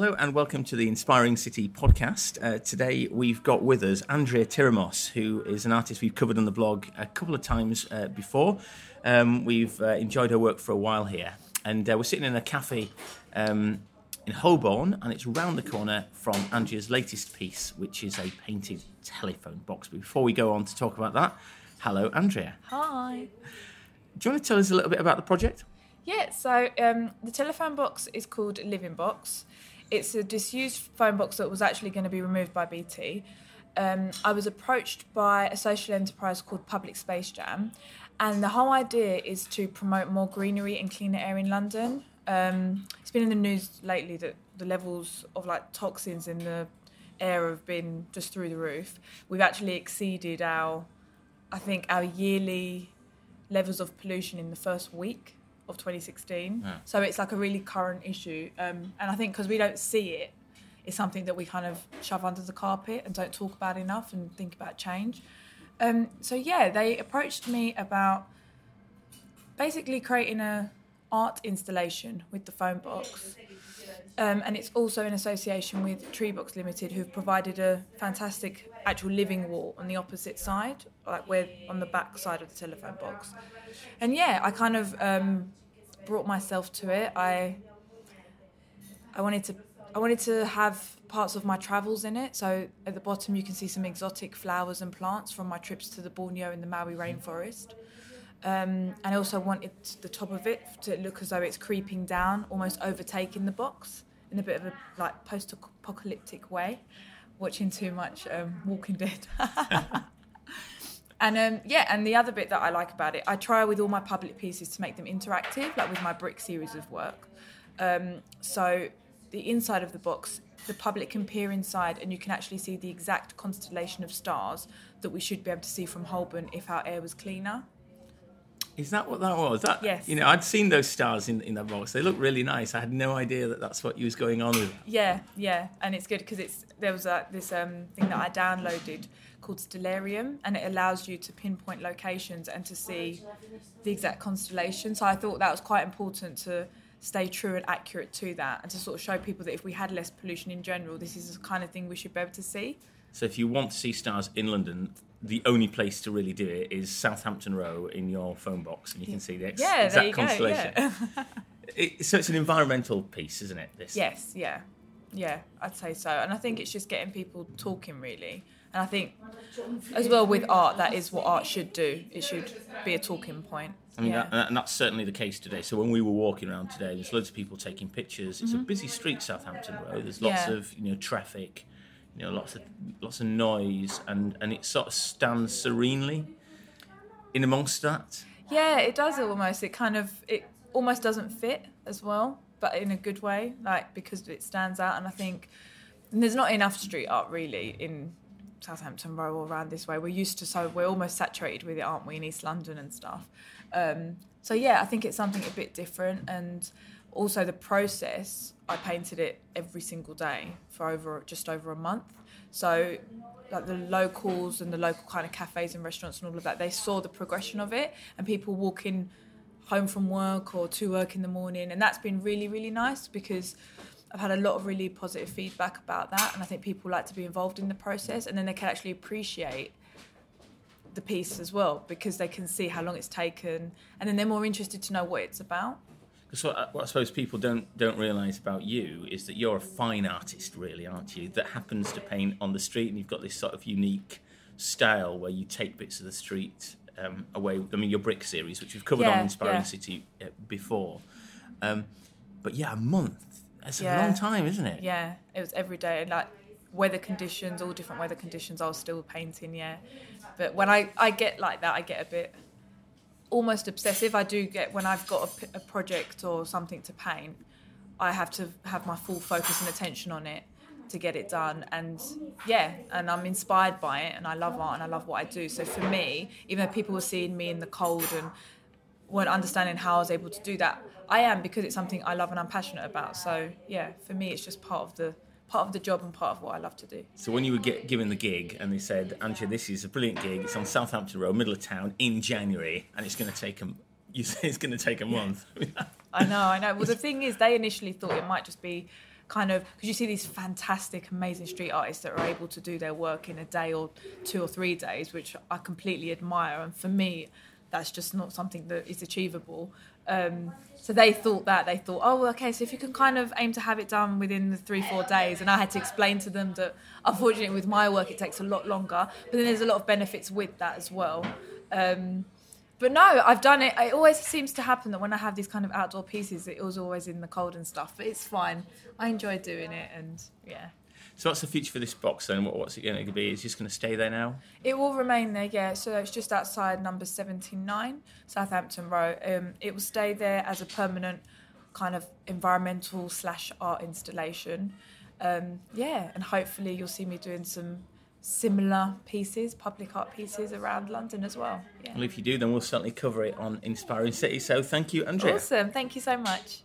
Hello and welcome to the Inspiring City podcast. Uh, today we've got with us Andrea Tyrimos, who is an artist we've covered on the blog a couple of times uh, before. Um, we've uh, enjoyed her work for a while here, and uh, we're sitting in a cafe um, in Holborn, and it's round the corner from Andrea's latest piece, which is a painted telephone box. But before we go on to talk about that, hello, Andrea. Hi. Do you want to tell us a little bit about the project? Yeah, so um, the telephone box is called Living Box. It's a disused phone box that was actually going to be removed by BT. Um, I was approached by a social enterprise called Public Space Jam, and the whole idea is to promote more greenery and cleaner air in London. Um, it's been in the news lately that the levels of like toxins in the air have been just through the roof. We've actually exceeded our, I think, our yearly levels of pollution in the first week of 2016. Yeah. So it's like a really current issue. Um, and I think because we don't see it, it's something that we kind of shove under the carpet and don't talk about enough and think about change. Um, so yeah, they approached me about basically creating a art installation with the phone box. Um, and it's also in association with Treebox Limited, who've provided a fantastic actual living wall on the opposite side, like where on the back side of the telephone box. And yeah, I kind of um, brought myself to it. I I wanted to I wanted to have parts of my travels in it. So at the bottom you can see some exotic flowers and plants from my trips to the Borneo and the Maui rainforest. Um, and I also wanted the top of it to look as though it's creeping down, almost overtaking the box in a bit of a like post-apocalyptic way. Watching too much um, Walking Dead. and um, yeah, and the other bit that I like about it, I try with all my public pieces to make them interactive, like with my brick series of work. Um, so the inside of the box, the public can peer inside, and you can actually see the exact constellation of stars that we should be able to see from Holborn if our air was cleaner. Is that what that was? That Yes. You know, I'd seen those stars in in that box. They look really nice. I had no idea that that's what you was going on with. Yeah, yeah, and it's good because it's there was a, this um, thing that I downloaded called Stellarium, and it allows you to pinpoint locations and to see the exact constellation. So I thought that was quite important to stay true and accurate to that, and to sort of show people that if we had less pollution in general, this is the kind of thing we should be able to see. So if you want to see stars in London, the only place to really do it is Southampton Row in your phone box, and you can see the ex- Yeah, exact you go. constellation. Yeah. It, so it's an environmental piece, isn't it? This. yes, yeah, yeah, I'd say so, and I think it's just getting people talking really. And I think, as well with art, that is what art should do. It should be a talking point. I mean, yeah. that, and that's certainly the case today. So when we were walking around today, there's loads of people taking pictures. It's a busy street, Southampton Row. There's lots Mm-hmm. Yeah. of you know traffic, you know, lots of lots of noise, and and it sort of stands serenely in amongst that. Yeah, it does almost. It kind of it almost doesn't fit as well, but in a good way, like because it stands out. And I think and there's not enough street art really in Southampton Row or around this way. We're used to so we're almost saturated with it, aren't we, in East London and stuff. Um, so yeah, I think it's something a bit different, and also the process. I painted it every single day for over just over a month. So like the locals and the local kind of cafes and restaurants and all of that, they saw the progression of it, and people walking home from work or to work in the morning, and that's been really really nice because. I've had a lot of really positive feedback about that, and I think people like to be involved in the process, and then they can actually appreciate the piece as well because they can see how long it's taken, and then they're more interested to know what it's about. Because what, I- what I suppose people don't don't realise about you is that you're a fine artist, really, aren't you? That happens to paint on the street, and you've got this sort of unique style where you take bits of the street um, away. I mean, your brick series, which we've covered on Inspiring yeah. City uh, before, um, but yeah, a month. That's a long time, isn't it? Yeah, it was every day, and like weather conditions, all different weather conditions. I was still painting, yeah. But when I I get like that, I get a bit almost obsessive. I do get when I've got a project or something to paint, I have to have my full focus and attention on it to get it done. And yeah, and I'm inspired by it, and I love art and I love what I do. So for me, even though people were seeing me in the cold and weren't understanding how I was able to do that, I am because it's something I love and I'm passionate about. So yeah, for me, it's just part of the part of the job and part of what I love to do. So when you were get, given the gig and they said, Angela, this is a brilliant gig. It's on Southampton Row, middle of town, in January, and it's going to take a, you say it's going to take a month. I know, I know. Well, the thing is, they initially thought it might just be kind of because you see these fantastic, amazing street artists that are able to do their work in a day or two or three days, which I completely admire. And for me, that's just not something that is achievable. Um, so they thought that they thought, oh, okay, so if you can kind of aim to have it done within the three four days, and I had to explain to them that unfortunately with my work it takes a lot longer, but then there's a lot of benefits with that as well. Um, but no, I've done it. It always seems to happen that when I have these kind of outdoor pieces, it was always in the cold and stuff. But it's fine. I enjoy doing it, and yeah. So what's the future for this box then? What, what's it going to be? Is it just going to stay there now? It will remain there, yeah. So it's just outside number 79, Southampton Row. Um, it will stay there as a permanent kind of environmental slash art installation. Um, yeah, and hopefully you'll see me doing some similar pieces, public art pieces around London as well. Yeah. Well, if you do, then we'll certainly cover it on Inspiring City. So thank you, Andrea. Awesome. Thank you so much.